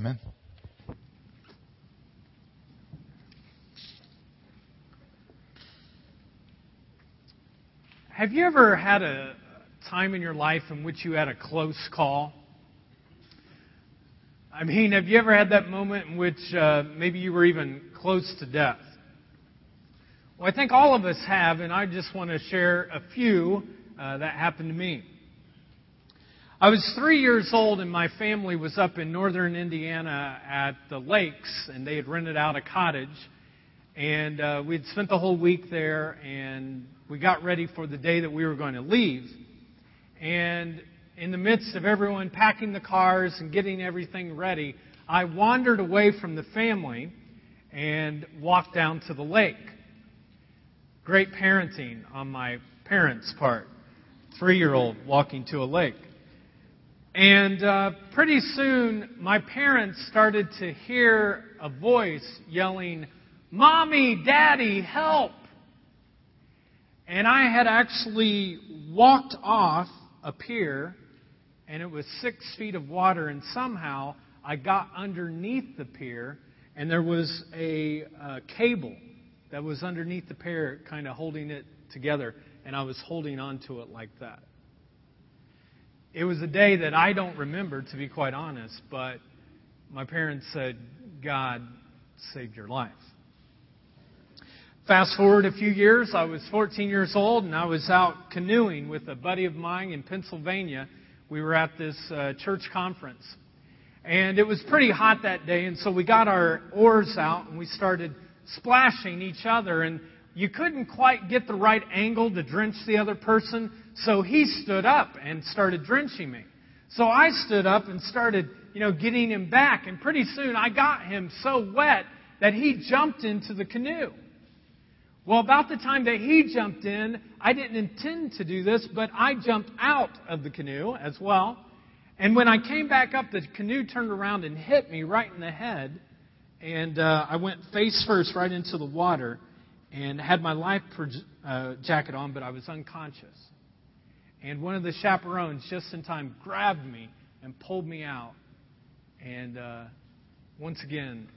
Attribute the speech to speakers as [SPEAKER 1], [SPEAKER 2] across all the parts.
[SPEAKER 1] Amen.
[SPEAKER 2] Have you ever had a time in your life in which you had a close call? I mean, have you ever had that moment in which uh, maybe you were even close to death? Well, I think all of us have, and I just want to share a few uh, that happened to me. I was three years old, and my family was up in northern Indiana at the lakes, and they had rented out a cottage. And uh, we'd spent the whole week there, and we got ready for the day that we were going to leave. And in the midst of everyone packing the cars and getting everything ready, I wandered away from the family and walked down to the lake. Great parenting on my parents' part. Three year old walking to a lake. And uh, pretty soon, my parents started to hear a voice yelling, Mommy, Daddy, help! And I had actually walked off a pier, and it was six feet of water, and somehow I got underneath the pier, and there was a, a cable that was underneath the pier, kind of holding it together, and I was holding onto it like that. It was a day that I don't remember, to be quite honest, but my parents said, God saved your life. Fast forward a few years, I was 14 years old and I was out canoeing with a buddy of mine in Pennsylvania. We were at this uh, church conference. And it was pretty hot that day, and so we got our oars out and we started splashing each other. And you couldn't quite get the right angle to drench the other person, so he stood up and started drenching me. So I stood up and started, you know, getting him back, and pretty soon I got him so wet that he jumped into the canoe. Well, about the time that he jumped in, I didn't intend to do this, but I jumped out of the canoe as well. And when I came back up, the canoe turned around and hit me right in the head. And uh, I went face first right into the water and had my life uh, jacket on, but I was unconscious. And one of the chaperones, just in time, grabbed me and pulled me out. And uh, once again,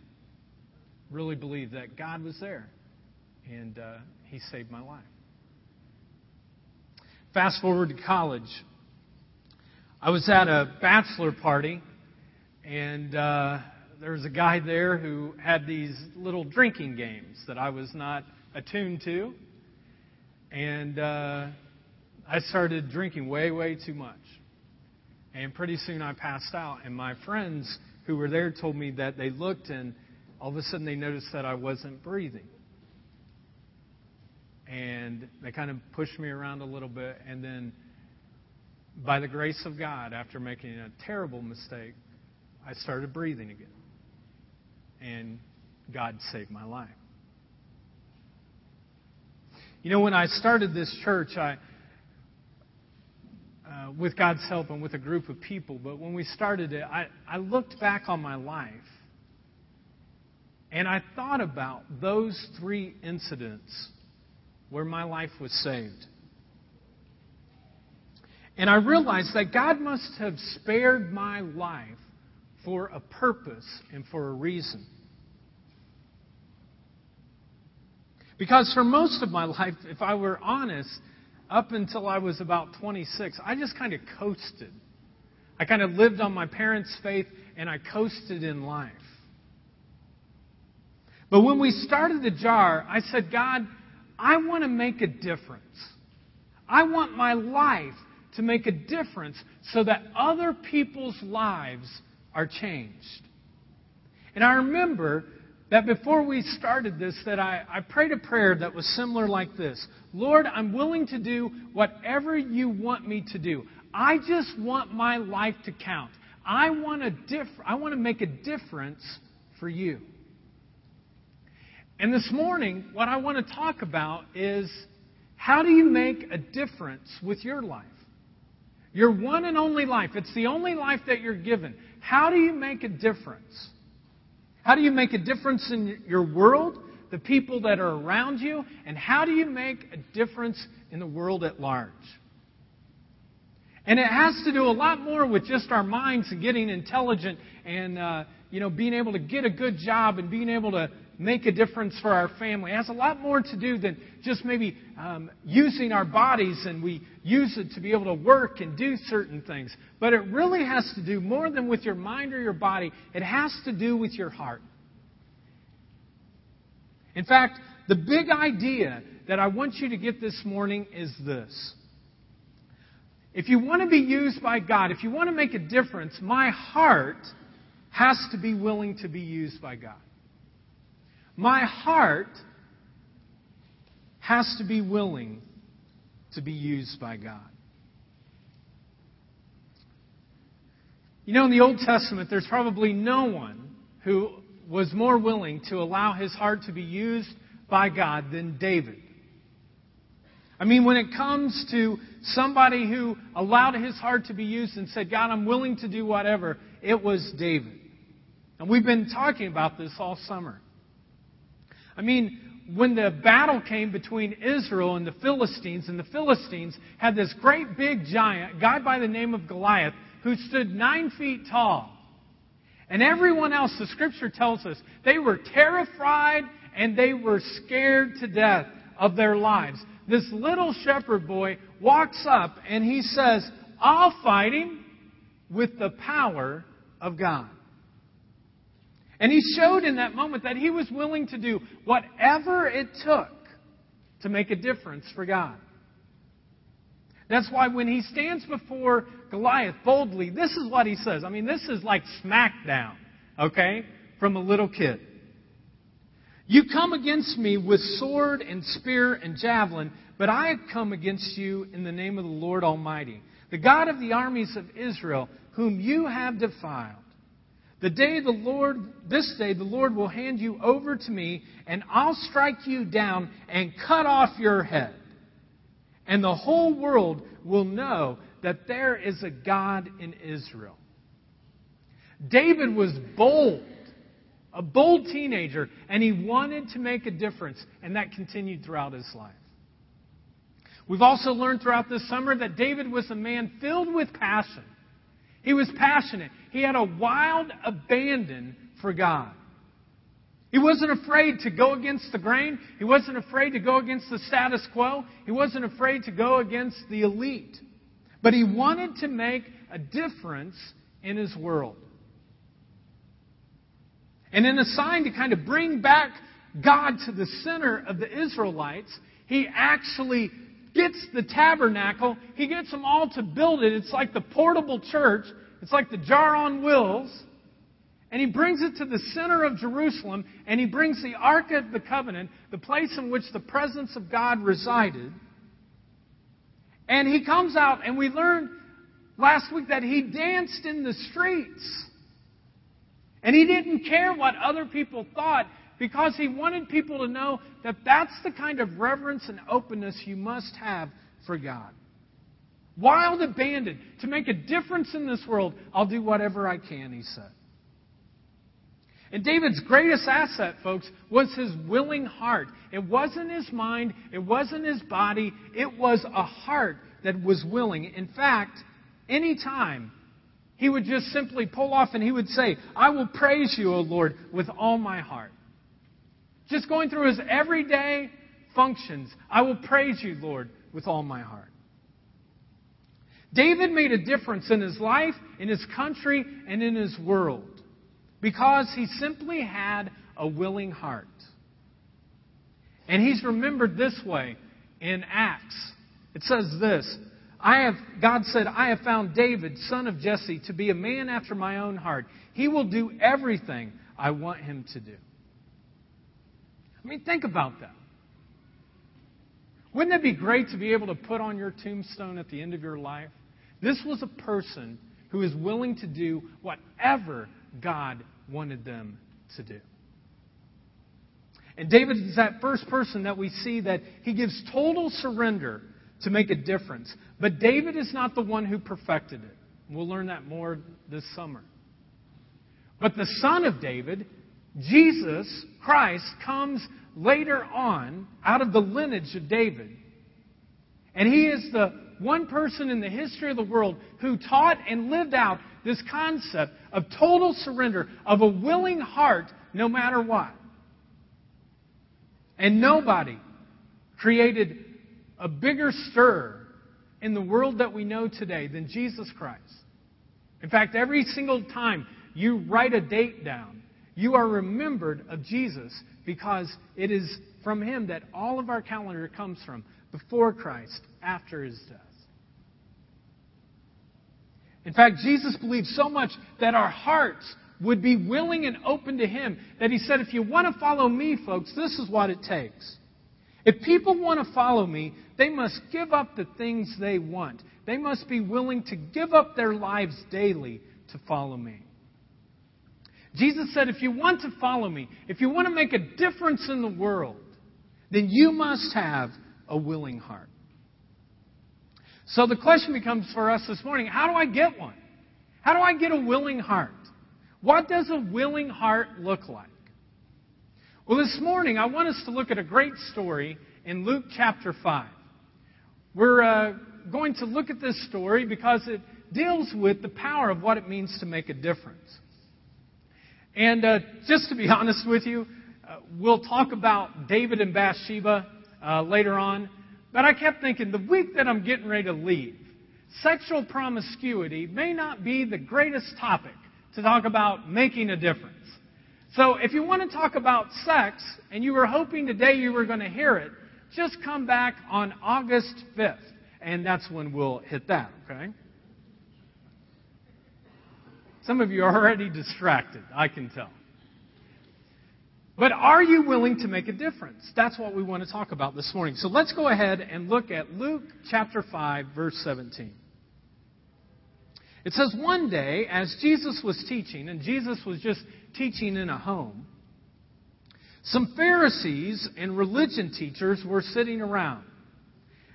[SPEAKER 2] really believed that God was there. And uh, He saved my life. Fast forward to college. I was at a bachelor party, and uh, there was a guy there who had these little drinking games that I was not attuned to. And uh, I started drinking way, way too much. And pretty soon I passed out. And my friends who were there told me that they looked and all of a sudden they noticed that I wasn't breathing. And they kind of pushed me around a little bit. And then, by the grace of God, after making a terrible mistake, I started breathing again. And God saved my life. You know, when I started this church, I, uh, with God's help and with a group of people, but when we started it, I, I looked back on my life and I thought about those three incidents where my life was saved. And I realized that God must have spared my life for a purpose and for a reason. Because for most of my life, if I were honest, up until I was about 26, I just kind of coasted. I kind of lived on my parents' faith and I coasted in life. But when we started the jar, I said, God, I want to make a difference. I want my life to make a difference so that other people's lives are changed. And I remember that before we started this, that I, I prayed a prayer that was similar like this Lord, I'm willing to do whatever you want me to do. I just want my life to count. I want to diff- I want to make a difference for you. And this morning, what I want to talk about is how do you make a difference with your life? Your one and only life. It's the only life that you're given. How do you make a difference? How do you make a difference in your world, the people that are around you, and how do you make a difference in the world at large? And it has to do a lot more with just our minds and getting intelligent and uh, you know, being able to get a good job and being able to make a difference for our family. It has a lot more to do than just maybe um, using our bodies and we use it to be able to work and do certain things. But it really has to do more than with your mind or your body, it has to do with your heart. In fact, the big idea that I want you to get this morning is this. If you want to be used by God, if you want to make a difference, my heart has to be willing to be used by God. My heart has to be willing to be used by God. You know, in the Old Testament, there's probably no one who was more willing to allow his heart to be used by God than David. I mean, when it comes to somebody who allowed his heart to be used and said, God, I'm willing to do whatever, it was David. And we've been talking about this all summer. I mean, when the battle came between Israel and the Philistines, and the Philistines had this great big giant, guy by the name of Goliath, who stood nine feet tall. And everyone else, the scripture tells us, they were terrified and they were scared to death of their lives. This little shepherd boy walks up and he says, I'll fight him with the power of God. And he showed in that moment that he was willing to do whatever it took to make a difference for God. That's why when he stands before Goliath boldly, this is what he says. I mean, this is like smackdown, okay, from a little kid. You come against me with sword and spear and javelin, but I have come against you in the name of the Lord Almighty, the God of the armies of Israel, whom you have defiled. The day the Lord, this day the Lord will hand you over to me, and I'll strike you down and cut off your head. And the whole world will know that there is a God in Israel. David was bold, a bold teenager, and he wanted to make a difference, and that continued throughout his life. We've also learned throughout this summer that David was a man filled with passion. He was passionate. He had a wild abandon for God. He wasn't afraid to go against the grain. He wasn't afraid to go against the status quo. He wasn't afraid to go against the elite. But he wanted to make a difference in his world. And in a sign to kind of bring back God to the center of the Israelites, he actually gets the tabernacle, he gets them all to build it. It's like the portable church, it's like the jar on wheels. And he brings it to the center of Jerusalem, and he brings the Ark of the Covenant, the place in which the presence of God resided. And he comes out, and we learned last week that he danced in the streets. And he didn't care what other people thought because he wanted people to know that that's the kind of reverence and openness you must have for God. Wild abandon. To make a difference in this world, I'll do whatever I can, he said. And David's greatest asset, folks, was his willing heart. It wasn't his mind, it wasn't his body, it was a heart that was willing. In fact, any time he would just simply pull off and he would say, I will praise you, O Lord, with all my heart. Just going through his everyday functions. I will praise you, Lord, with all my heart. David made a difference in his life, in his country, and in his world because he simply had a willing heart. And he's remembered this way in Acts. It says this I have, God said, I have found David, son of Jesse, to be a man after my own heart. He will do everything I want him to do. I mean, think about that. Wouldn't it be great to be able to put on your tombstone at the end of your life? This was a person who is willing to do whatever God wanted them to do. And David is that first person that we see that he gives total surrender to make a difference. But David is not the one who perfected it. We'll learn that more this summer. But the son of David, Jesus Christ comes later on out of the lineage of David. And he is the one person in the history of the world who taught and lived out this concept of total surrender, of a willing heart no matter what. And nobody created a bigger stir in the world that we know today than Jesus Christ. In fact, every single time you write a date down, you are remembered of Jesus because it is from him that all of our calendar comes from before Christ, after his death. In fact, Jesus believed so much that our hearts would be willing and open to him that he said, if you want to follow me, folks, this is what it takes. If people want to follow me, they must give up the things they want. They must be willing to give up their lives daily to follow me. Jesus said, if you want to follow me, if you want to make a difference in the world, then you must have a willing heart. So the question becomes for us this morning how do I get one? How do I get a willing heart? What does a willing heart look like? Well, this morning I want us to look at a great story in Luke chapter 5. We're uh, going to look at this story because it deals with the power of what it means to make a difference. And uh, just to be honest with you, uh, we'll talk about David and Bathsheba uh, later on. But I kept thinking the week that I'm getting ready to leave, sexual promiscuity may not be the greatest topic to talk about making a difference. So if you want to talk about sex and you were hoping today you were going to hear it, just come back on August 5th. And that's when we'll hit that, okay? Some of you are already distracted, I can tell. But are you willing to make a difference? That's what we want to talk about this morning. So let's go ahead and look at Luke chapter 5, verse 17. It says, One day, as Jesus was teaching, and Jesus was just teaching in a home, some Pharisees and religion teachers were sitting around.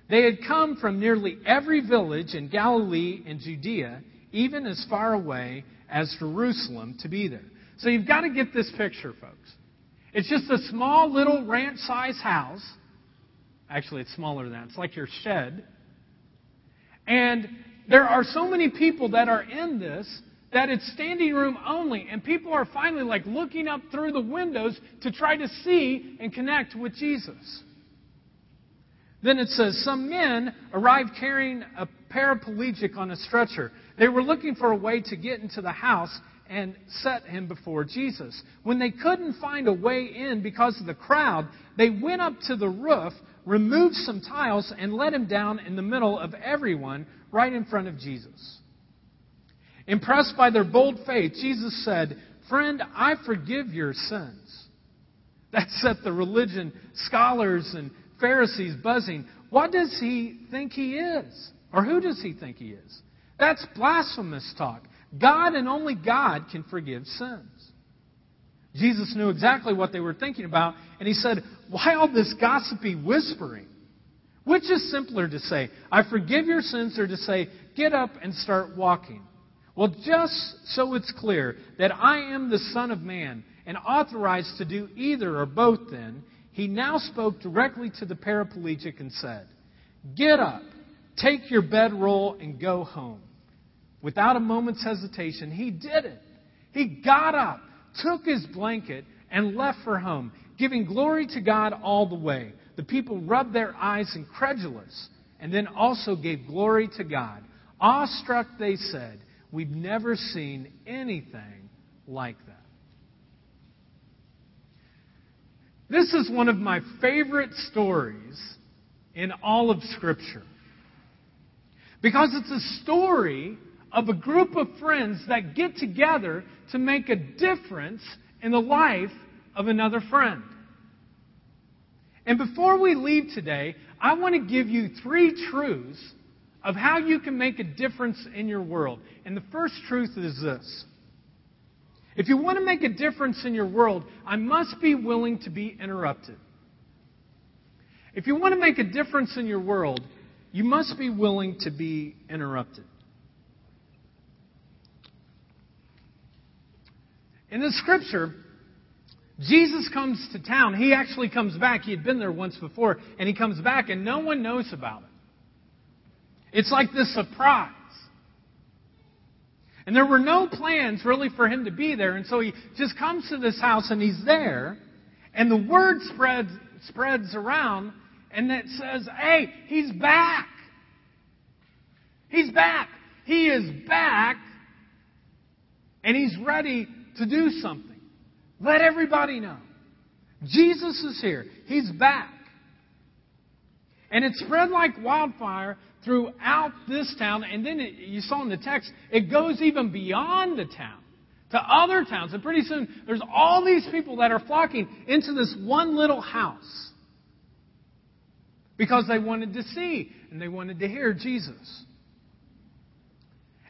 [SPEAKER 2] They had come from nearly every village in Galilee and Judea, even as far away as Jerusalem, to be there. So you've got to get this picture, folks. It's just a small little ranch sized house. Actually, it's smaller than that. It's like your shed. And there are so many people that are in this that it's standing room only. And people are finally like looking up through the windows to try to see and connect with Jesus. Then it says, Some men arrived carrying a paraplegic on a stretcher. They were looking for a way to get into the house and set him before Jesus. When they couldn't find a way in because of the crowd, they went up to the roof, removed some tiles, and let him down in the middle of everyone, right in front of Jesus. Impressed by their bold faith, Jesus said, Friend, I forgive your sins. That set the religion scholars and Pharisees buzzing. What does he think he is? Or who does he think he is? That's blasphemous talk. God and only God can forgive sins. Jesus knew exactly what they were thinking about, and he said, Why all this gossipy whispering? Which is simpler to say, I forgive your sins, or to say, Get up and start walking? Well, just so it's clear that I am the Son of Man and authorized to do either or both, then, he now spoke directly to the paraplegic and said, Get up, take your bedroll, and go home. Without a moment's hesitation, he did it. He got up, took his blanket, and left for home, giving glory to God all the way. The people rubbed their eyes incredulous and then also gave glory to God. Awestruck, they said, We've never seen anything like that. This is one of my favorite stories in all of Scripture. Because it's a story of a group of friends that get together to make a difference in the life of another friend. And before we leave today, I want to give you three truths of how you can make a difference in your world. And the first truth is this if you want to make a difference in your world, I must be willing to be interrupted. If you want to make a difference in your world, you must be willing to be interrupted. In the scripture, Jesus comes to town. He actually comes back. He had been there once before, and he comes back, and no one knows about it. It's like this surprise. And there were no plans really for him to be there. And so he just comes to this house and he's there. And the word spreads, spreads around and it says, hey, he's back. He's back. He is back. And he's ready to do something. Let everybody know. Jesus is here. He's back. And it spread like wildfire throughout this town. And then it, you saw in the text, it goes even beyond the town to other towns. And pretty soon, there's all these people that are flocking into this one little house because they wanted to see and they wanted to hear Jesus.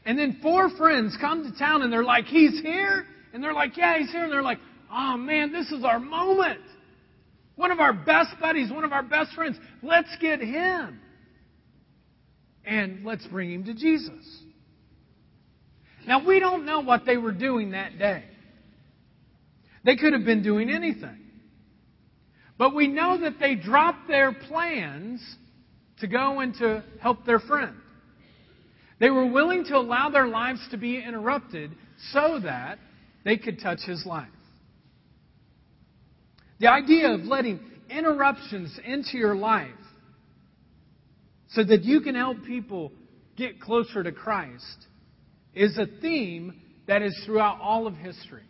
[SPEAKER 2] And then four friends come to town and they're like, He's here? And they're like, Yeah, He's here. And they're like, Oh man, this is our moment. One of our best buddies, one of our best friends. Let's get him and let's bring him to Jesus. Now, we don't know what they were doing that day. They could have been doing anything. But we know that they dropped their plans to go and to help their friend. They were willing to allow their lives to be interrupted so that they could touch his life. The idea of letting interruptions into your life so that you can help people get closer to Christ is a theme that is throughout all of history.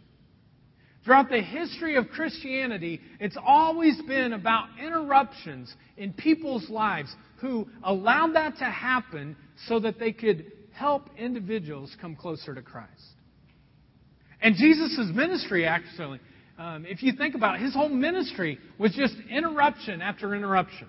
[SPEAKER 2] Throughout the history of Christianity, it's always been about interruptions in people's lives who allowed that to happen so that they could help individuals come closer to Christ. And Jesus' ministry, actually, um, if you think about it, his whole ministry was just interruption after interruption.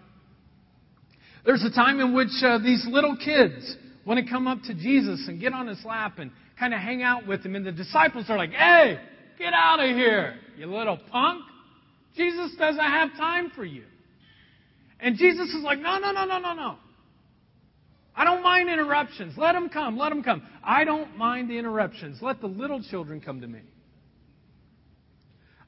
[SPEAKER 2] There's a time in which uh, these little kids want to come up to Jesus and get on his lap and kind of hang out with him. And the disciples are like, hey, get out of here, you little punk. Jesus doesn't have time for you. And Jesus is like, no, no, no, no, no, no. I don't mind interruptions. Let them come. Let them come. I don't mind the interruptions. Let the little children come to me.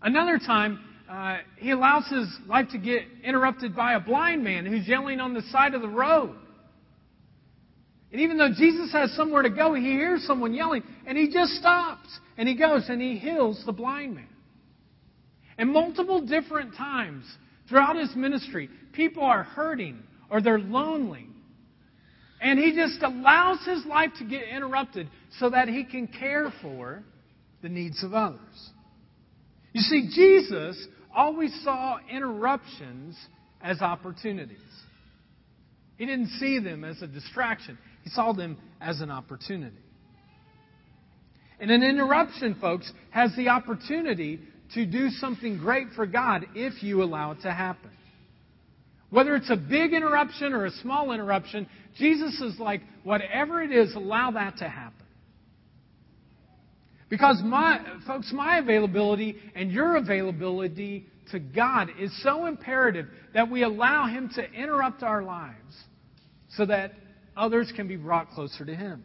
[SPEAKER 2] Another time, uh, he allows his life to get interrupted by a blind man who's yelling on the side of the road. And even though Jesus has somewhere to go, he hears someone yelling and he just stops and he goes and he heals the blind man. And multiple different times throughout his ministry, people are hurting or they're lonely. And he just allows his life to get interrupted so that he can care for the needs of others. You see, Jesus always saw interruptions as opportunities. He didn't see them as a distraction, he saw them as an opportunity. And an interruption, folks, has the opportunity to do something great for God if you allow it to happen. Whether it's a big interruption or a small interruption, Jesus is like, whatever it is, allow that to happen. Because my, folks, my availability and your availability to God is so imperative that we allow Him to interrupt our lives so that others can be brought closer to Him.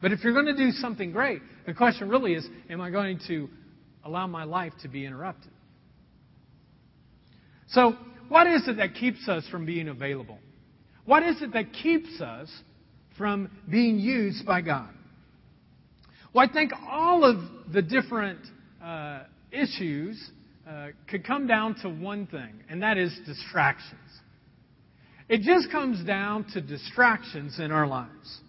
[SPEAKER 2] But if you're going to do something great, the question really is am I going to allow my life to be interrupted? So, what is it that keeps us from being available? What is it that keeps us from being used by God? Well, I think all of the different uh, issues uh, could come down to one thing, and that is distractions. It just comes down to distractions in our lives.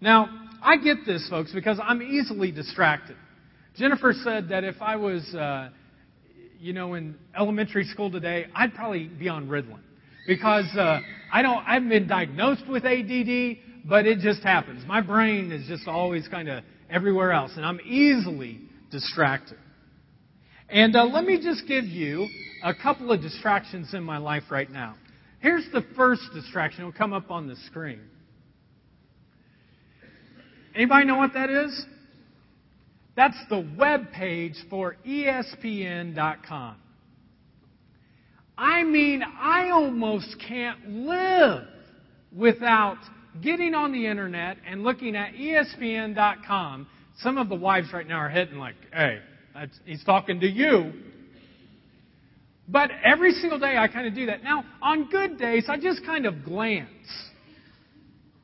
[SPEAKER 2] Now, I get this, folks, because I'm easily distracted. Jennifer said that if I was, uh, you know, in elementary school today, I'd probably be on Ritalin because uh, I don't. I haven't been diagnosed with ADD, but it just happens. My brain is just always kind of everywhere else, and I'm easily distracted. And uh, let me just give you a couple of distractions in my life right now. Here's the first distraction. It'll come up on the screen. Anybody know what that is? That's the web page for ESPN.com. I mean, I almost can't live without getting on the internet and looking at ESPN.com, some of the wives right now are hitting like, hey, he's talking to you. But every single day I kind of do that. Now, on good days, I just kind of glance.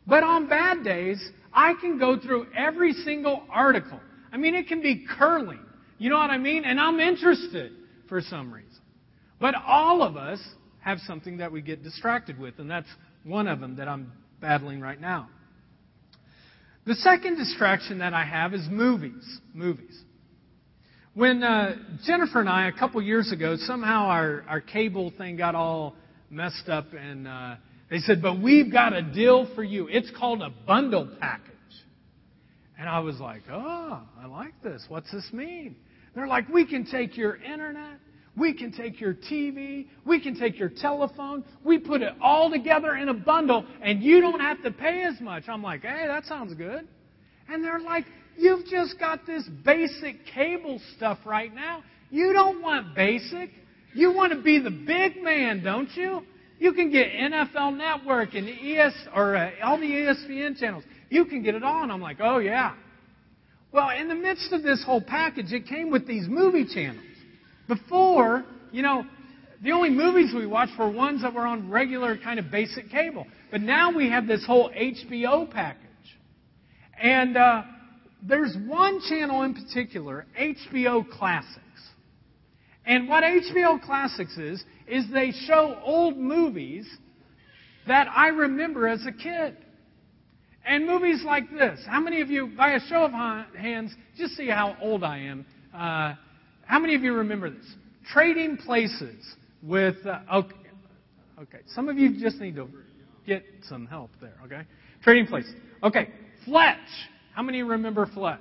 [SPEAKER 2] But on bad days, I can go through every single article. I mean, it can be curling. You know what I mean? And I'm interested for some reason. But all of us have something that we get distracted with, and that's one of them that I'm battling right now. The second distraction that I have is movies. Movies. When uh, Jennifer and I, a couple years ago, somehow our, our cable thing got all messed up, and uh, they said, But we've got a deal for you. It's called a bundle package. And I was like, Oh, I like this. What's this mean? They're like, We can take your internet, we can take your TV. We can take your telephone. We put it all together in a bundle, and you don't have to pay as much. I'm like, hey, that sounds good. And they're like, you've just got this basic cable stuff right now. You don't want basic. You want to be the big man, don't you? You can get NFL Network and ES or uh, all the ESPN channels. You can get it all. I'm like, oh yeah. Well, in the midst of this whole package, it came with these movie channels. Before, you know, the only movies we watched were ones that were on regular kind of basic cable. But now we have this whole HBO package. And uh, there's one channel in particular, HBO Classics. And what HBO Classics is, is they show old movies that I remember as a kid. And movies like this. How many of you, by a show of hands, just see how old I am, uh, how many of you remember this? Trading Places with. Uh, okay, okay, some of you just need to get some help there, okay? Trading Places. Okay, Fletch. How many remember Fletch?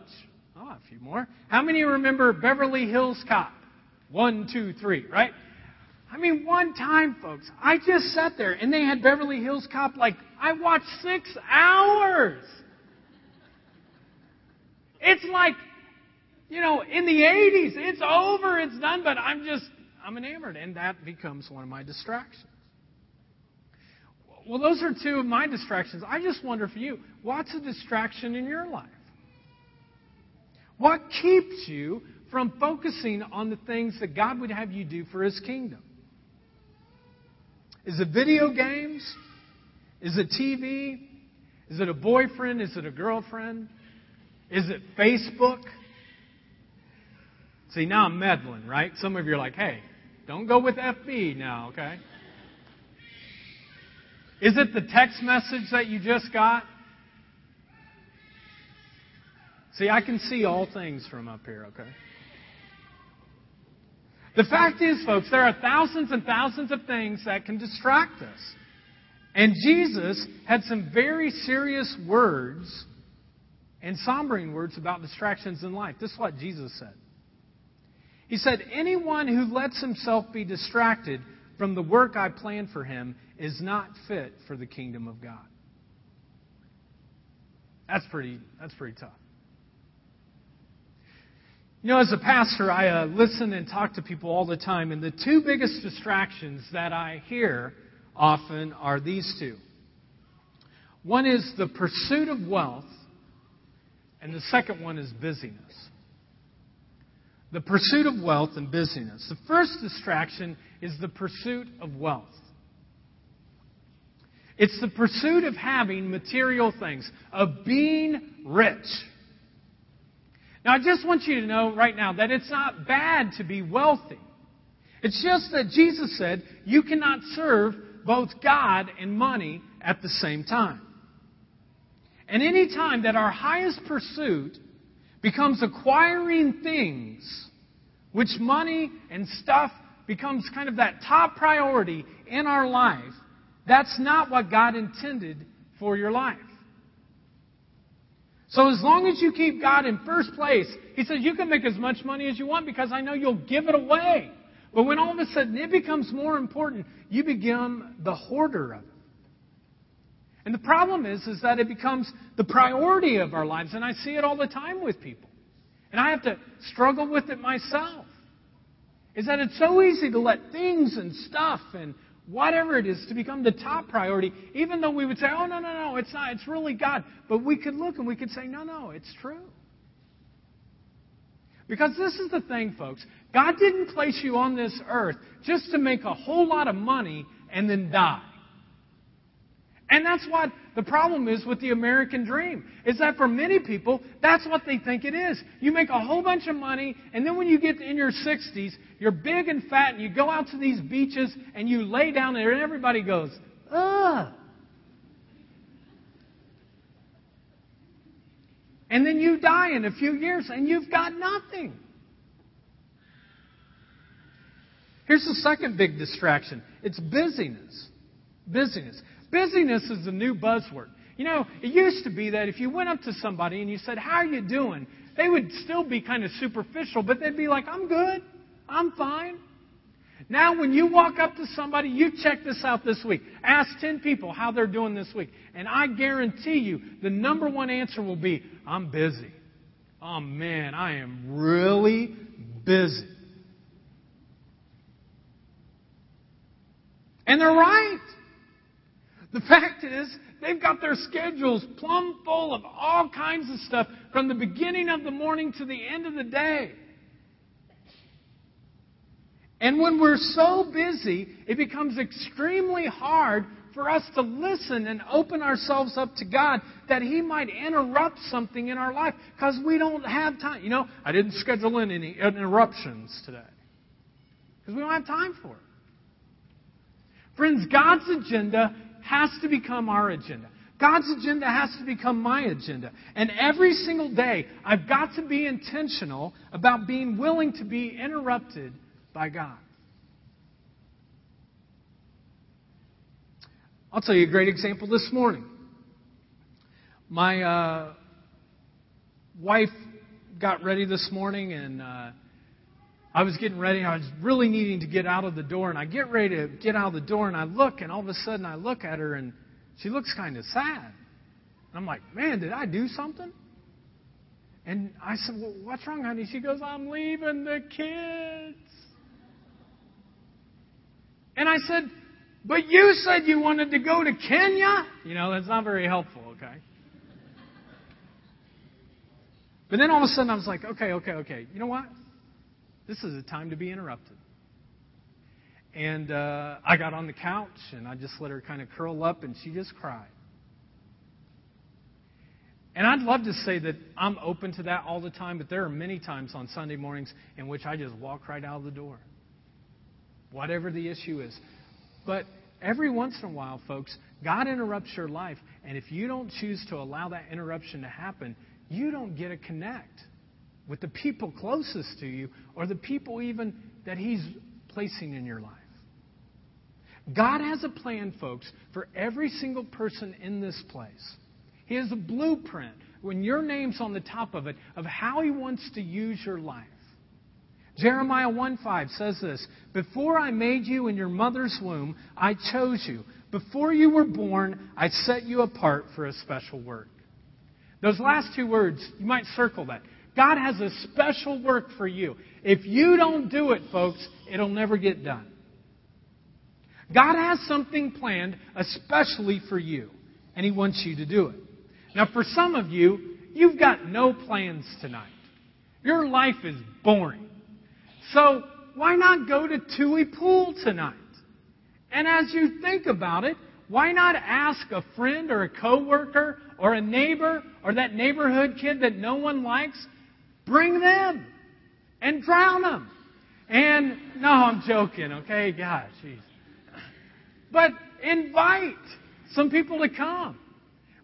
[SPEAKER 2] Oh, a few more. How many remember Beverly Hills Cop? One, two, three, right? I mean, one time, folks, I just sat there and they had Beverly Hills Cop like, I watched six hours. It's like you know, in the 80s, it's over, it's done, but I'm just, I'm enamored. And that becomes one of my distractions. Well, those are two of my distractions. I just wonder for you, what's a distraction in your life? What keeps you from focusing on the things that God would have you do for His kingdom? Is it video games? Is it TV? Is it a boyfriend? Is it a girlfriend? Is it Facebook? See, now I'm meddling, right? Some of you are like, hey, don't go with FB now, okay? Is it the text message that you just got? See, I can see all things from up here, okay? The fact is, folks, there are thousands and thousands of things that can distract us. And Jesus had some very serious words and sombering words about distractions in life. This is what Jesus said. He said, Anyone who lets himself be distracted from the work I plan for him is not fit for the kingdom of God. That's pretty, that's pretty tough. You know, as a pastor, I uh, listen and talk to people all the time, and the two biggest distractions that I hear often are these two. One is the pursuit of wealth, and the second one is busyness the pursuit of wealth and busyness. The first distraction is the pursuit of wealth. It's the pursuit of having material things, of being rich. Now, I just want you to know right now that it's not bad to be wealthy. It's just that Jesus said you cannot serve both God and money at the same time. And any time that our highest pursuit becomes acquiring things, which money and stuff becomes kind of that top priority in our life, that's not what God intended for your life. So as long as you keep God in first place, He says you can make as much money as you want because I know you'll give it away. But when all of a sudden it becomes more important, you become the hoarder of it. And the problem is, is that it becomes the priority of our lives, and I see it all the time with people. And I have to struggle with it myself. Is that it's so easy to let things and stuff and whatever it is to become the top priority, even though we would say, oh, no, no, no, it's not. It's really God. But we could look and we could say, no, no, it's true. Because this is the thing, folks. God didn't place you on this earth just to make a whole lot of money and then die. And that's what the problem is with the American dream. Is that for many people, that's what they think it is. You make a whole bunch of money, and then when you get in your 60s, you're big and fat, and you go out to these beaches, and you lay down there, and everybody goes, ugh. And then you die in a few years, and you've got nothing. Here's the second big distraction it's busyness. Busyness. Busyness is the new buzzword. You know, it used to be that if you went up to somebody and you said, How are you doing? they would still be kind of superficial, but they'd be like, I'm good. I'm fine. Now, when you walk up to somebody, you check this out this week. Ask 10 people how they're doing this week. And I guarantee you, the number one answer will be, I'm busy. Oh man, I am really busy. And they're right. The fact is, they've got their schedules plumb full of all kinds of stuff from the beginning of the morning to the end of the day. And when we're so busy, it becomes extremely hard for us to listen and open ourselves up to God that He might interrupt something in our life because we don't have time. You know, I didn't schedule in any interruptions today because we don't have time for it. Friends, God's agenda has to become our agenda. God's agenda has to become my agenda. And every single day, I've got to be intentional about being willing to be interrupted by God. I'll tell you a great example this morning. My uh, wife got ready this morning, and uh, I was getting ready. I was really needing to get out of the door, and I get ready to get out of the door, and I look, and all of a sudden I look at her, and she looks kind of sad. And I'm like, man, did I do something? And I said, well, what's wrong, honey? She goes, I'm leaving the kids. And I said, but you said you wanted to go to Kenya? You know, that's not very helpful, okay? But then all of a sudden I was like, okay, okay, okay. You know what? This is a time to be interrupted. And uh, I got on the couch and I just let her kind of curl up and she just cried. And I'd love to say that I'm open to that all the time, but there are many times on Sunday mornings in which I just walk right out of the door. Whatever the issue is. But every once in a while, folks, God interrupts your life, and if you don't choose to allow that interruption to happen, you don't get a connect with the people closest to you or the people even that He's placing in your life. God has a plan, folks, for every single person in this place. He has a blueprint, when your name's on the top of it, of how He wants to use your life. Jeremiah 1:5 says this, "Before I made you in your mother's womb, I chose you. Before you were born, I set you apart for a special work." Those last two words, you might circle that. God has a special work for you. If you don't do it, folks, it'll never get done. God has something planned especially for you, and He wants you to do it. Now, for some of you, you've got no plans tonight. Your life is boring. So, why not go to Tui Pool tonight? And as you think about it, why not ask a friend or a coworker or a neighbor or that neighborhood kid that no one likes Bring them and drown them. And no, I'm joking, okay? God, jeez. But invite some people to come.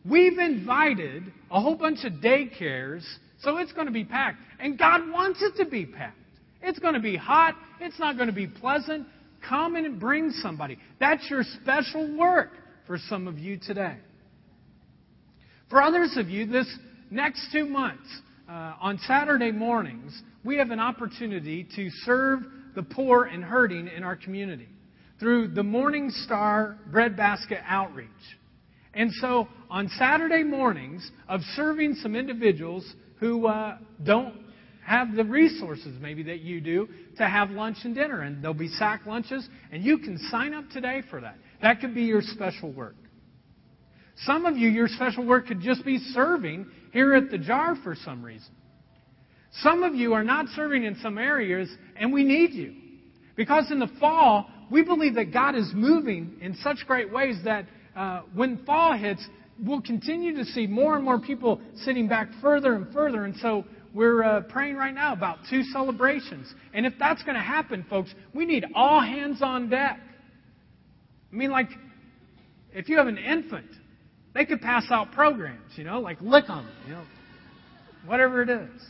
[SPEAKER 2] We've invited a whole bunch of daycares, so it's going to be packed. And God wants it to be packed. It's going to be hot. It's not going to be pleasant. Come and bring somebody. That's your special work for some of you today. For others of you, this next two months, uh, on Saturday mornings, we have an opportunity to serve the poor and hurting in our community through the Morning Star Breadbasket Outreach. And so on Saturday mornings of serving some individuals who uh, don't have the resources maybe that you do to have lunch and dinner. And there'll be sack lunches, and you can sign up today for that. That could be your special work. Some of you, your special work could just be serving here at the jar for some reason. Some of you are not serving in some areas, and we need you. Because in the fall, we believe that God is moving in such great ways that uh, when fall hits, we'll continue to see more and more people sitting back further and further. And so we're uh, praying right now about two celebrations. And if that's going to happen, folks, we need all hands on deck. I mean, like, if you have an infant, they could pass out programs, you know, like lick them, you know, whatever it is.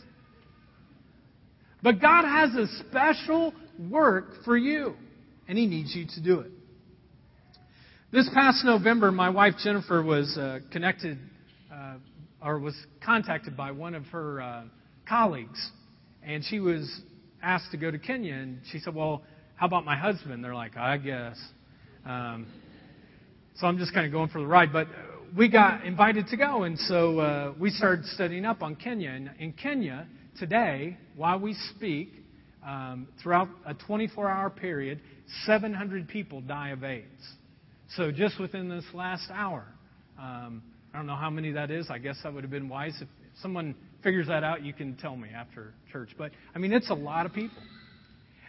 [SPEAKER 2] But God has a special work for you, and He needs you to do it. This past November, my wife Jennifer was uh, connected uh, or was contacted by one of her uh, colleagues, and she was asked to go to Kenya. And she said, "Well, how about my husband?" They're like, "I guess." Um, so I'm just kind of going for the ride, but we got invited to go, and so uh, we started studying up on Kenya. And in Kenya today, while we speak, um, throughout a 24-hour period, 700 people die of AIDS. So just within this last hour, um, I don't know how many that is. I guess that would have been wise. If, if someone figures that out, you can tell me after church. But I mean, it's a lot of people.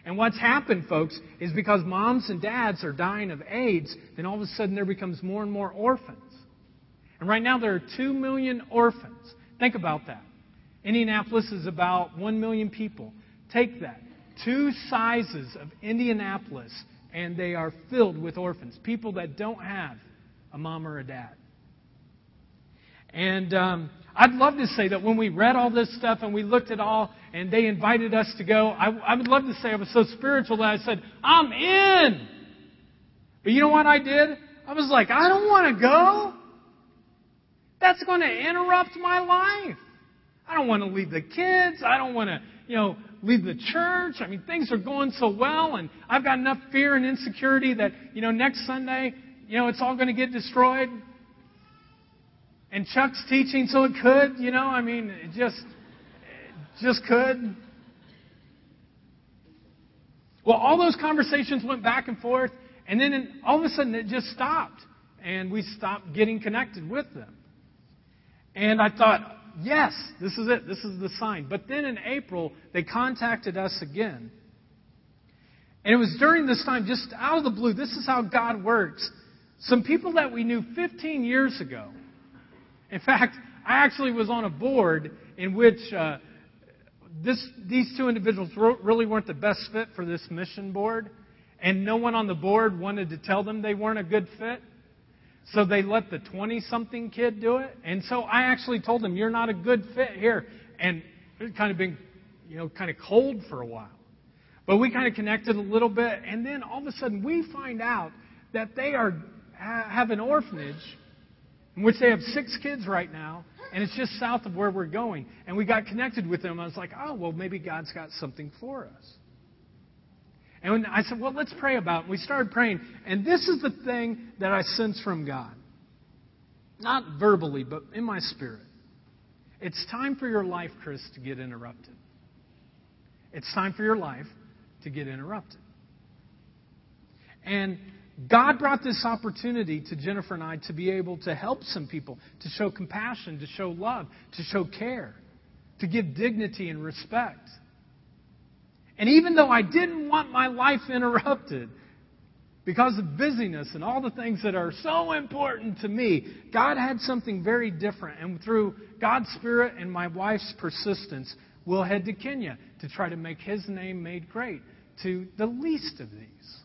[SPEAKER 2] And what's happened, folks, is because moms and dads are dying of AIDS, then all of a sudden there becomes more and more orphans. And right now there are 2 million orphans. Think about that. Indianapolis is about 1 million people. Take that. Two sizes of Indianapolis and they are filled with orphans, people that don't have a mom or a dad. And um, I'd love to say that when we read all this stuff and we looked at all, and they invited us to go, I, I would love to say I was so spiritual that I said, I'm in. But you know what I did? I was like, I don't want to go. That's going to interrupt my life. I don't want to leave the kids. I don't want to, you know, leave the church. I mean, things are going so well, and I've got enough fear and insecurity that, you know, next Sunday, you know, it's all going to get destroyed. And Chuck's teaching, so it could, you know, I mean, it just, it just could. Well, all those conversations went back and forth, and then all of a sudden it just stopped, and we stopped getting connected with them. And I thought, yes, this is it. This is the sign. But then in April, they contacted us again. And it was during this time, just out of the blue, this is how God works. Some people that we knew 15 years ago. In fact, I actually was on a board in which uh, this, these two individuals really weren't the best fit for this mission board, and no one on the board wanted to tell them they weren't a good fit. So they let the 20 something kid do it. And so I actually told him, You're not a good fit here. And it kind of been, you know, kind of cold for a while. But we kind of connected a little bit. And then all of a sudden we find out that they are have an orphanage in which they have six kids right now. And it's just south of where we're going. And we got connected with them. I was like, oh, well, maybe God's got something for us. And I said, well, let's pray about it. And We started praying. And this is the thing that I sense from God. Not verbally, but in my spirit. It's time for your life, Chris, to get interrupted. It's time for your life to get interrupted. And God brought this opportunity to Jennifer and I to be able to help some people, to show compassion, to show love, to show care, to give dignity and respect. And even though I didn't want my life interrupted because of busyness and all the things that are so important to me, God had something very different. And through God's Spirit and my wife's persistence, we'll head to Kenya to try to make His name made great to the least of these.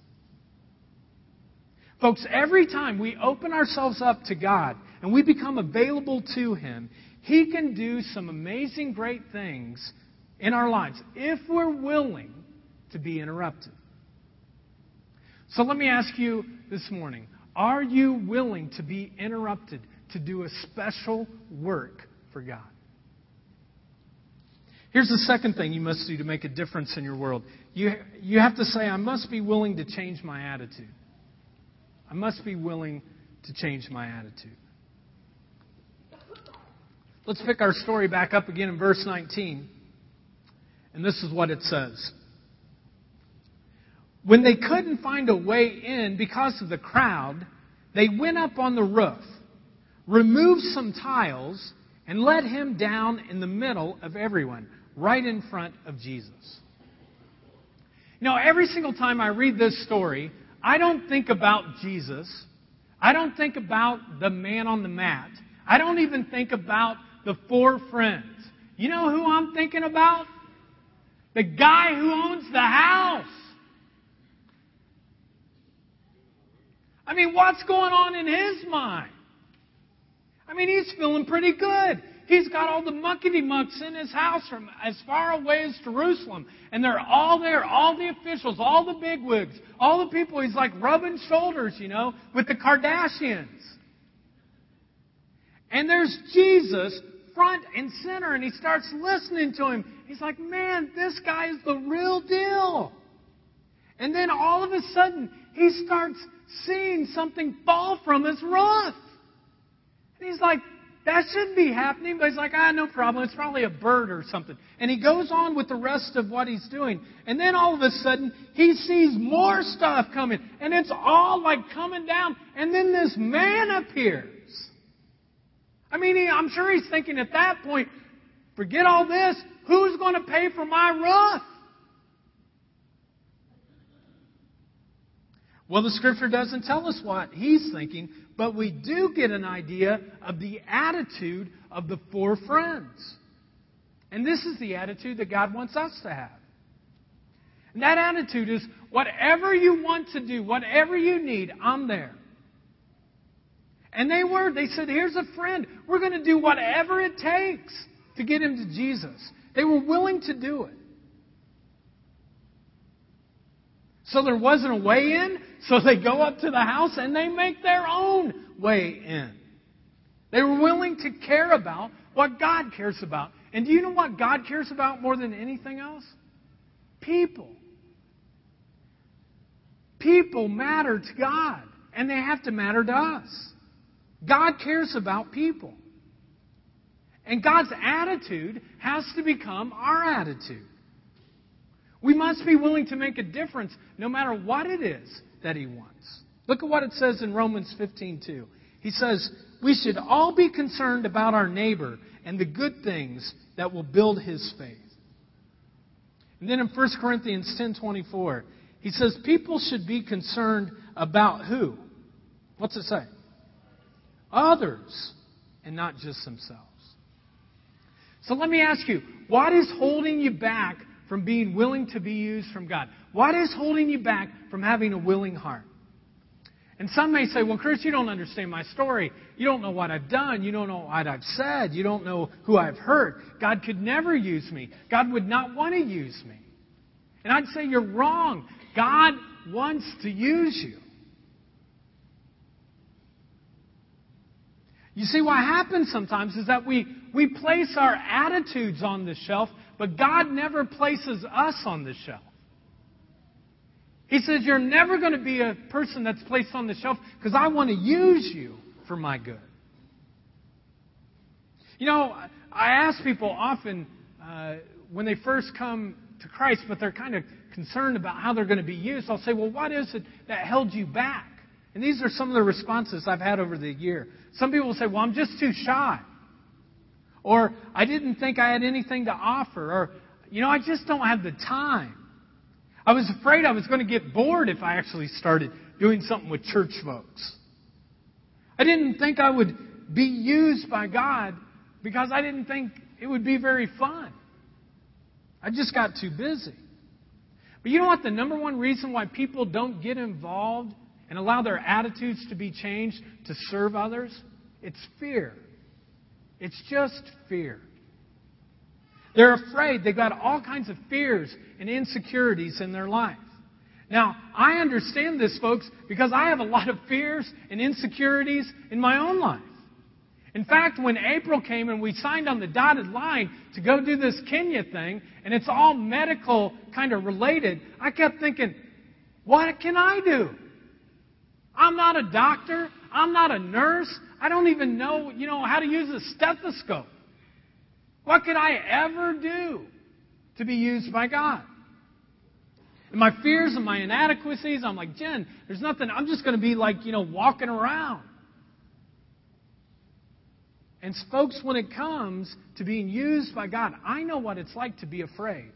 [SPEAKER 2] Folks, every time we open ourselves up to God and we become available to Him, He can do some amazing, great things in our lives if we're willing to be interrupted. So let me ask you this morning are you willing to be interrupted to do a special work for God? Here's the second thing you must do to make a difference in your world. You, you have to say, I must be willing to change my attitude. I must be willing to change my attitude. Let's pick our story back up again in verse 19. And this is what it says. When they couldn't find a way in because of the crowd, they went up on the roof, removed some tiles, and let him down in the middle of everyone. right in front of Jesus. Now, every single time I read this story, I don't think about Jesus. I don't think about the man on the mat. I don't even think about the four friends. You know who I'm thinking about? The guy who owns the house. I mean, what's going on in his mind? I mean, he's feeling pretty good. He's got all the muckety mucks in his house from as far away as Jerusalem. And they're all there, all the officials, all the bigwigs, all the people. He's like rubbing shoulders, you know, with the Kardashians. And there's Jesus front and center, and he starts listening to him. He's like, man, this guy is the real deal. And then all of a sudden, he starts seeing something fall from his roof. And he's like, that shouldn't be happening. But he's like, ah, no problem. It's probably a bird or something. And he goes on with the rest of what he's doing. And then all of a sudden, he sees more stuff coming. And it's all like coming down. And then this man appears. I mean, he, I'm sure he's thinking at that point, forget all this. Who's going to pay for my roof? Well, the scripture doesn't tell us what he's thinking, but we do get an idea of the attitude of the four friends. And this is the attitude that God wants us to have. And that attitude is whatever you want to do, whatever you need, I'm there. And they were. They said, Here's a friend. We're going to do whatever it takes to get him to Jesus. They were willing to do it. So there wasn't a way in, so they go up to the house and they make their own way in. They were willing to care about what God cares about. And do you know what God cares about more than anything else? People. People matter to God, and they have to matter to us. God cares about people. And God's attitude has to become our attitude. We must be willing to make a difference no matter what it is that He wants. Look at what it says in Romans 15:2. He says, "We should all be concerned about our neighbor and the good things that will build his faith." And then in 1 Corinthians 10:24, he says, "People should be concerned about who? What's it say? Others, and not just themselves." So let me ask you, what is holding you back from being willing to be used from God? What is holding you back from having a willing heart? And some may say, well, Chris, you don't understand my story. You don't know what I've done. You don't know what I've said. You don't know who I've hurt. God could never use me. God would not want to use me. And I'd say you're wrong. God wants to use you. You see, what happens sometimes is that we, we place our attitudes on the shelf but God never places us on the shelf. He says, You're never going to be a person that's placed on the shelf because I want to use you for my good. You know, I ask people often uh, when they first come to Christ, but they're kind of concerned about how they're going to be used. I'll say, Well, what is it that held you back? And these are some of the responses I've had over the year. Some people say, Well, I'm just too shy. Or I didn't think I had anything to offer. Or, you know, I just don't have the time. I was afraid I was going to get bored if I actually started doing something with church folks. I didn't think I would be used by God because I didn't think it would be very fun. I just got too busy. But you know what? The number one reason why people don't get involved and allow their attitudes to be changed to serve others? It's fear. It's just fear. They're afraid. They've got all kinds of fears and insecurities in their life. Now, I understand this, folks, because I have a lot of fears and insecurities in my own life. In fact, when April came and we signed on the dotted line to go do this Kenya thing, and it's all medical kind of related, I kept thinking, what can I do? I'm not a doctor. I'm not a nurse. I don't even know, you know, how to use a stethoscope. What could I ever do to be used by God? And my fears and my inadequacies, I'm like, Jen, there's nothing, I'm just going to be like, you know, walking around. And folks, when it comes to being used by God, I know what it's like to be afraid.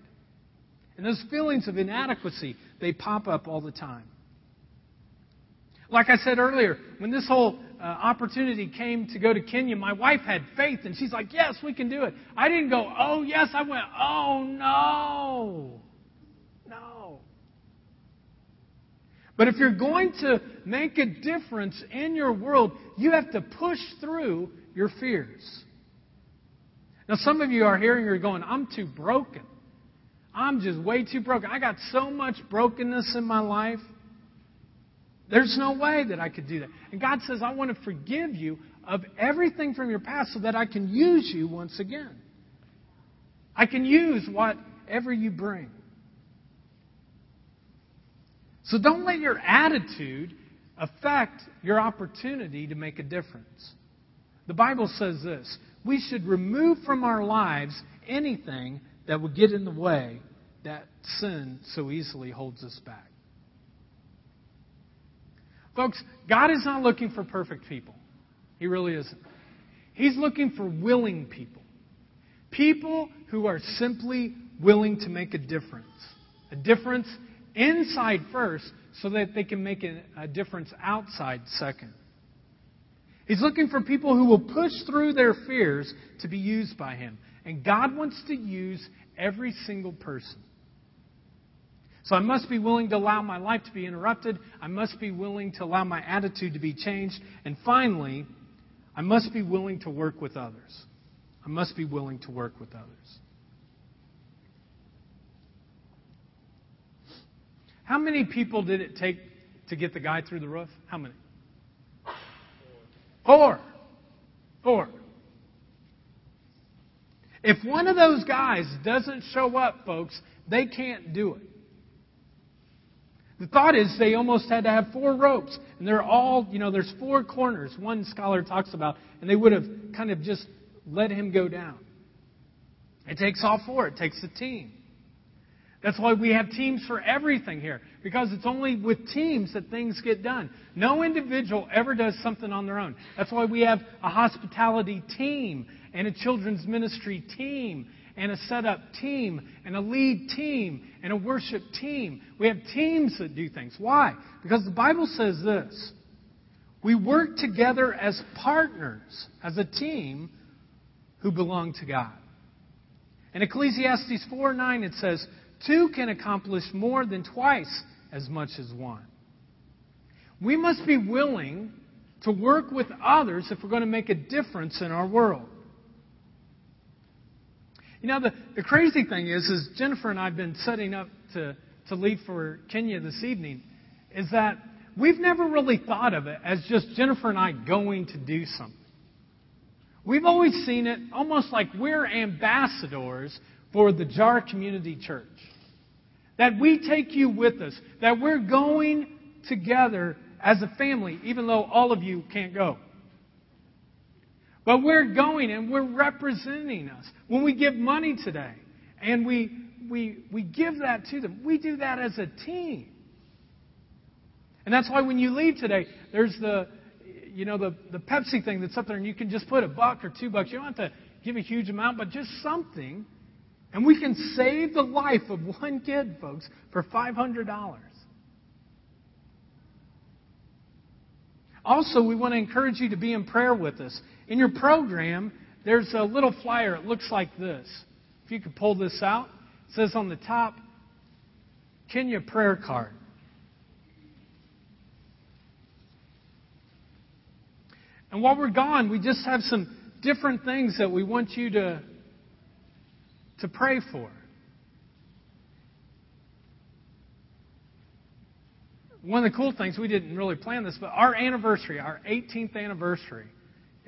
[SPEAKER 2] And those feelings of inadequacy, they pop up all the time. Like I said earlier, when this whole uh, opportunity came to go to Kenya, my wife had faith and she's like, Yes, we can do it. I didn't go, Oh, yes. I went, Oh, no. No. But if you're going to make a difference in your world, you have to push through your fears. Now, some of you are and you're going, I'm too broken. I'm just way too broken. I got so much brokenness in my life. There's no way that I could do that. And God says, I want to forgive you of everything from your past so that I can use you once again. I can use whatever you bring. So don't let your attitude affect your opportunity to make a difference. The Bible says this we should remove from our lives anything that would get in the way that sin so easily holds us back. Folks, God is not looking for perfect people. He really isn't. He's looking for willing people. People who are simply willing to make a difference. A difference inside first so that they can make a, difference outside second. He's looking for people who will push through their fears to be used by Him. And God wants to use every single person. So I must be willing to allow my life to be interrupted. I must be willing to allow my attitude to be changed. And finally, I must be willing to work with others. I must be willing to work with others. How many people did it take to get the guy through the roof? How many? Four. Four. If one of those guys doesn't show up, folks, they can't do it. The thought is they almost had to have four ropes, and they're all, you know, there's four corners, one scholar talks about, and they would have kind of just let him go down. It takes all four, it takes a team. That's why we have teams for everything here, because it's only with teams that things get done. No individual ever does something on their own. That's why we have a hospitality team and a children's ministry team and a setup team and a lead team and a worship team. We have teams that do things. Why? Because the Bible says this we work together as partners, as a team who belong to God. In Ecclesiastes 4 9, it says, Two can accomplish more than twice as much as one. We must be willing to work with others if we're going to make a difference in our world. You know, the, the crazy thing is, is Jennifer and I have been setting up to, to leave for Kenya this evening, is that we've never really thought of it as just Jennifer and I going to do something. We've always seen it almost like we're ambassadors for the Jar Community Church. That we take you with us, that we're going together as a family, even though all of you can't go. But we're going and we're representing us. When we give money today and we, we, we give that to them, we do that as a team. And that's why when you leave today, there's the, you know, the, the Pepsi thing that's up there and you can just put a buck or two bucks. You don't have to give a huge amount, but just something. And we can save the life of one kid, folks, for $500. Also, we want to encourage you to be in prayer with us. In your program, there's a little flyer. It looks like this. If you could pull this out, it says on the top, Kenya prayer card. And while we're gone, we just have some different things that we want you to, to pray for. one of the cool things, we didn't really plan this, but our anniversary, our 18th anniversary,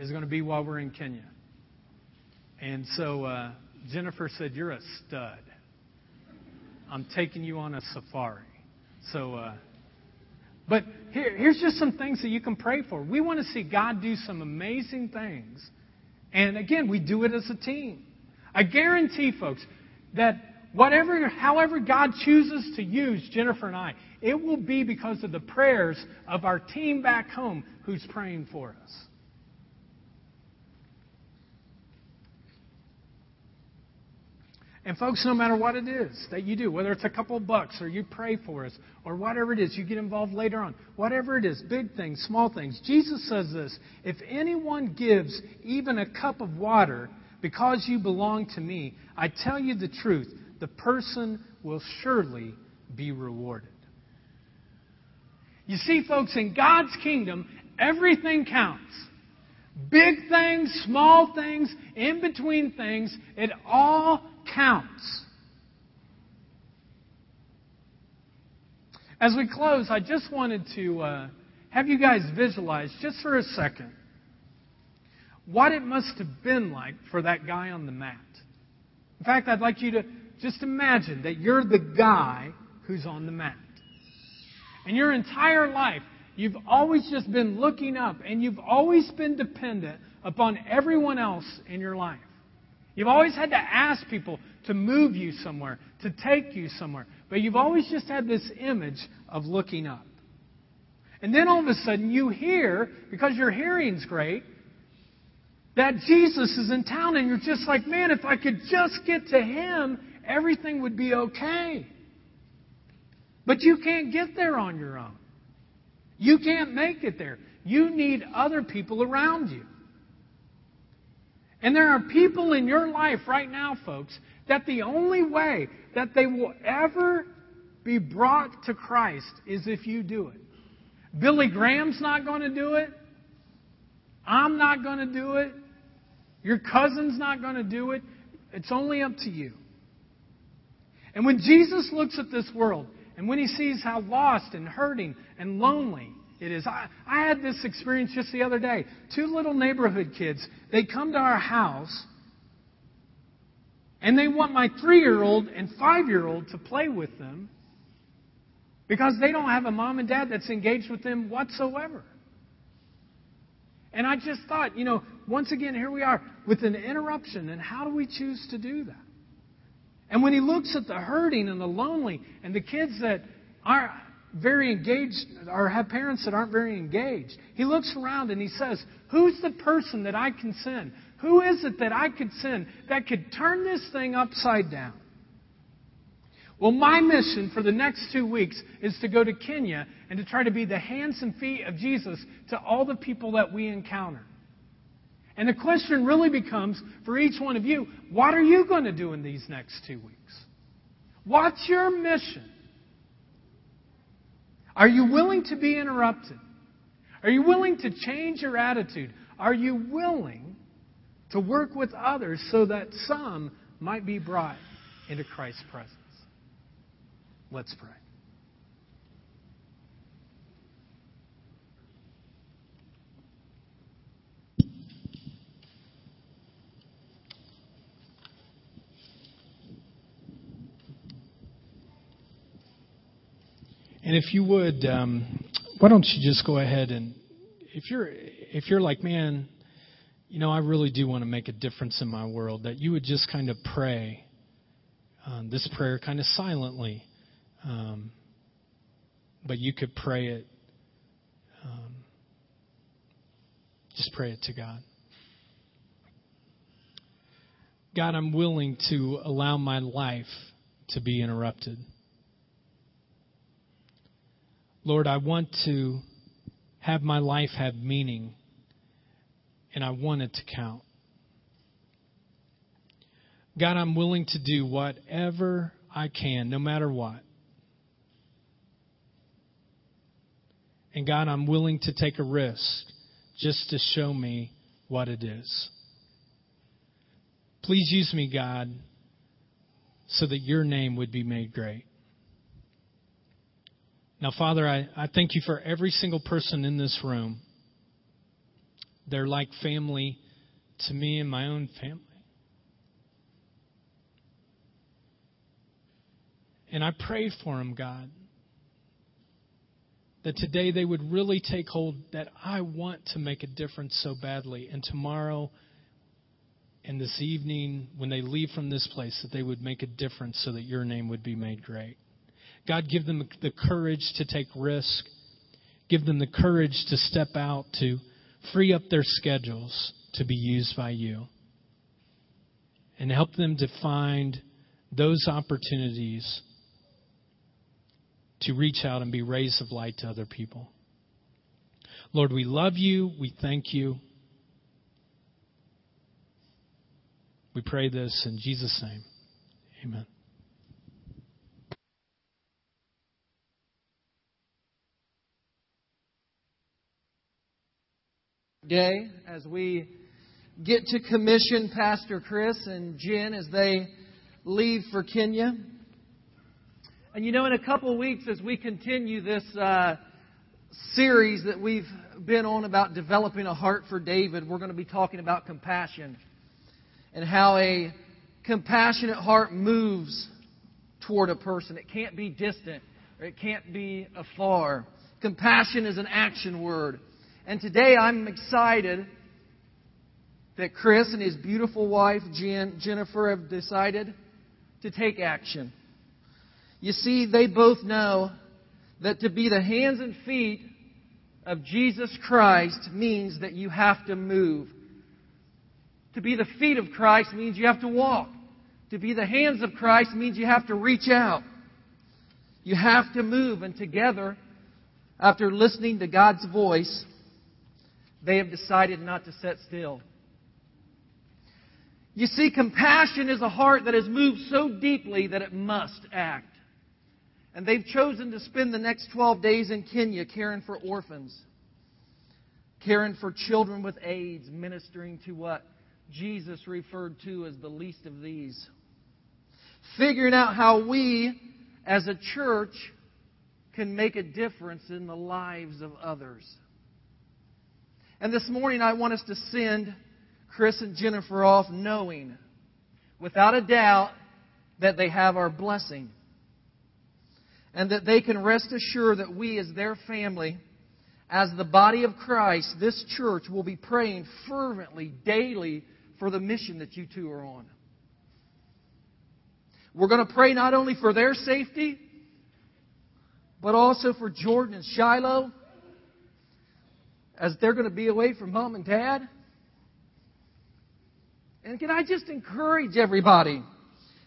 [SPEAKER 2] is going to be while we're in Kenya. And so uh, Jennifer said, You're a stud. I'm taking you on a safari. So, uh, but here, here's just some things that you can pray for. We want to see God do some amazing things. And again, we do it as a team. I guarantee, folks, that whatever, however God chooses to use Jennifer and I, it will be because of the prayers of our team back home who's praying for us. And, folks, no matter what it is that you do, whether it's a couple bucks or you pray for us or whatever it is, you get involved later on, whatever it is, big things, small things, Jesus says this if anyone gives even a cup of water because you belong to me, I tell you the truth, the person will surely be rewarded. You see, folks, in God's kingdom, everything counts. Big things, small things, in between things, it all counts. As we close, I just wanted to uh, have you guys visualize, just for a second, what it must have been like for that guy on the mat. In fact, I'd like you to just imagine that you're the guy who's on the mat. And your entire life, you've always just been looking up and you've always been dependent upon everyone else in your life. You've always had to ask people to move you somewhere, to take you somewhere. But you've always just had this image of looking up. And then all of a sudden you hear, because your hearing's great, that Jesus is in town and you're just like, man, if I could just get to him, everything would be okay. But you can't get there on your own. You can't make it there. You need other people around you. And there are people in your life right now, folks, that the only way that they will ever be brought to Christ is if you do it. Billy Graham's not going to do it. I'm not going to do it. Your cousin's not going to do it. It's only up to you. And when Jesus looks at this world, and when he sees how lost and hurting and lonely it is. I, I had this experience just the other day. Two little neighborhood kids, they come to our house and they want my three year old and five year old to play with them because they don't have a mom and dad that's engaged with them whatsoever. And I just thought, you know, once again, here we are with an interruption, and how do we choose to do that? And when he looks at the hurting and the lonely and the kids that are very engaged or have parents that aren't very engaged. He looks around and he says, Who's the person that I can send? Who is it that I could send that could turn this thing upside down? Well, my mission for the next two weeks is to go to Kenya and to try to be the hands and feet of Jesus to all the people that we encounter. And the question really becomes for each one of you what are you going to do in these next two weeks? What's your mission? Are you willing to be interrupted? Are you willing to change your attitude? Are you willing to work with others so that some might be brought into Christ's presence? Let's pray. And if you would, um, why don't you just go ahead and if you're if you're like, man, you know, I really do want to make a difference in my world, that you would just kind of pray um, this prayer kind of silently, um, but you could pray it. Um, just pray it to God. God, I'm willing to allow my life to be interrupted. Lord, I want to have my life have meaning, and I want it to count. God, I'm willing to do whatever I can, no matter what. And God, I'm willing to take a risk just to show me what it is. Please use me, God, so that your name would be made great. Now, Father, I, I thank you for every single person in this room. They're like family to me and my own family. And I pray for them, God, that today they would really take hold that I want to make a difference so badly. And tomorrow and this evening, when they leave from this place, that they would make a difference so that your name would be made great. God, give them the courage to take risk. Give them the courage to step out, to free up their schedules to be used by you. And help them to find
[SPEAKER 1] those opportunities to reach out and be rays of light to other people. Lord, we love you. We thank you. We pray this in Jesus' name. Amen.
[SPEAKER 3] Day as we get to commission Pastor Chris and Jen as they leave for Kenya. And you know, in a couple of weeks, as we continue this uh, series that we've been on about developing a heart for David, we're going to be talking about compassion and how a compassionate heart moves toward a person. It can't be distant or it can't be afar. Compassion is an action word. And today I'm excited that Chris and his beautiful wife, Jen, Jennifer, have decided to take action. You see, they both know that to be the hands and feet of Jesus Christ means that you have to move. To be the feet of Christ means you have to walk. To be the hands of Christ means you have to reach out. You have to move. And together, after listening to God's voice, they have decided not to sit still. You see, compassion is a heart that has moved so deeply that it must act. And they've chosen to spend the next 12 days in Kenya caring for orphans, caring for children with AIDS, ministering to what Jesus referred to as the least of these. Figuring out how we, as a church, can make a difference in the lives of others. And this morning, I want us to send Chris and Jennifer off knowing, without a doubt, that they have our blessing. And that they can rest assured that we, as their family, as the body of Christ, this church will be praying fervently, daily, for the mission that you two are on. We're going to pray not only for their safety, but also for Jordan and Shiloh, as they're going to be away from mom and dad. And can I just encourage everybody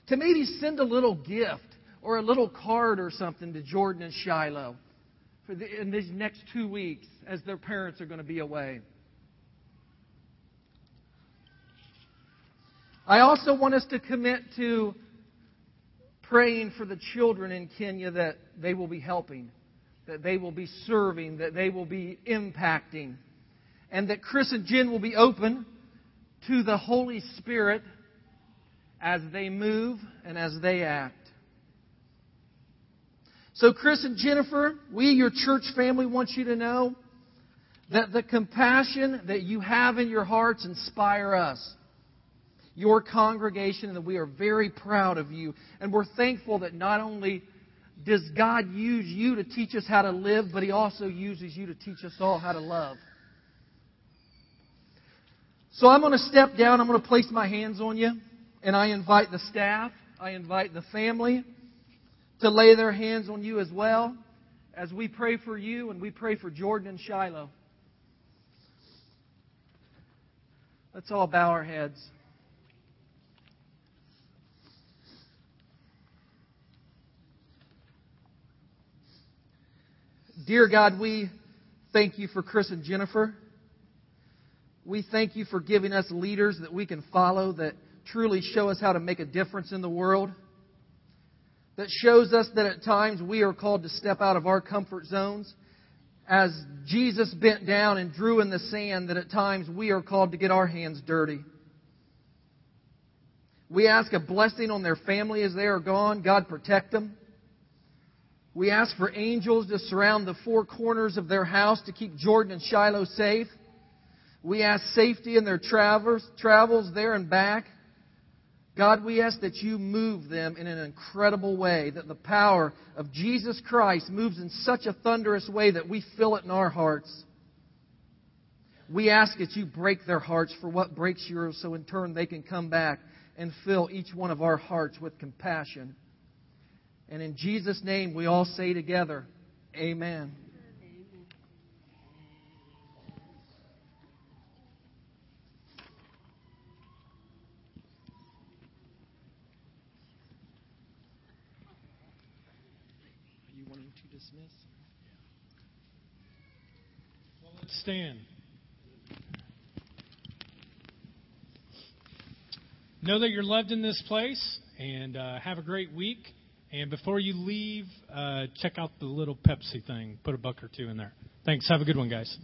[SPEAKER 3] to maybe send a little gift or a little card or something to Jordan and Shiloh for the, in these next two weeks as their parents are going to be away. I also want us to commit to praying for the children in Kenya that they will be helping, that they will be serving, that they will be impacting, and that Chris and Jen will be open to the Holy Spirit as they move and as they act. So, Chris and Jennifer, we, your church family, want you to know that the compassion that you have in your hearts inspire us, your congregation, and we are very proud of you. And we're thankful that not only does God use you to teach us how to live, but He also uses you to teach us all how to love. So I'm going to step down. I'm going to place my hands on you. And I invite the staff, I invite the family to lay their hands on you as well as we pray for you and we pray for Jordan and Shiloh. Let's all bow our heads. Dear God, we thank you for Chris and Jennifer. We thank you for giving us leaders that we can follow that truly show us how to make a difference in the world. That shows us that at times we are called to step out of our comfort zones. As Jesus bent down and drew in the sand, that at times we are called to get our hands dirty. We ask a blessing on their family as they are gone. God protect them. We ask for angels to surround the four corners of their house to keep Jordan and Shiloh safe. We ask safety in their travels, travels there and back. God, we ask that you move them in an incredible way, that the power of Jesus Christ moves in such a thunderous way that we feel it in our hearts. We ask that you break their hearts for what breaks yours, so in turn they can come back and fill each one of our hearts with compassion. And in Jesus' name, we all say together, Amen. Are you wanting to dismiss?
[SPEAKER 2] Stand. Know that you're loved in this place, and uh, have a great week. And before you leave, uh, check out the little Pepsi thing. Put a buck or two in there. Thanks. Have a good one, guys.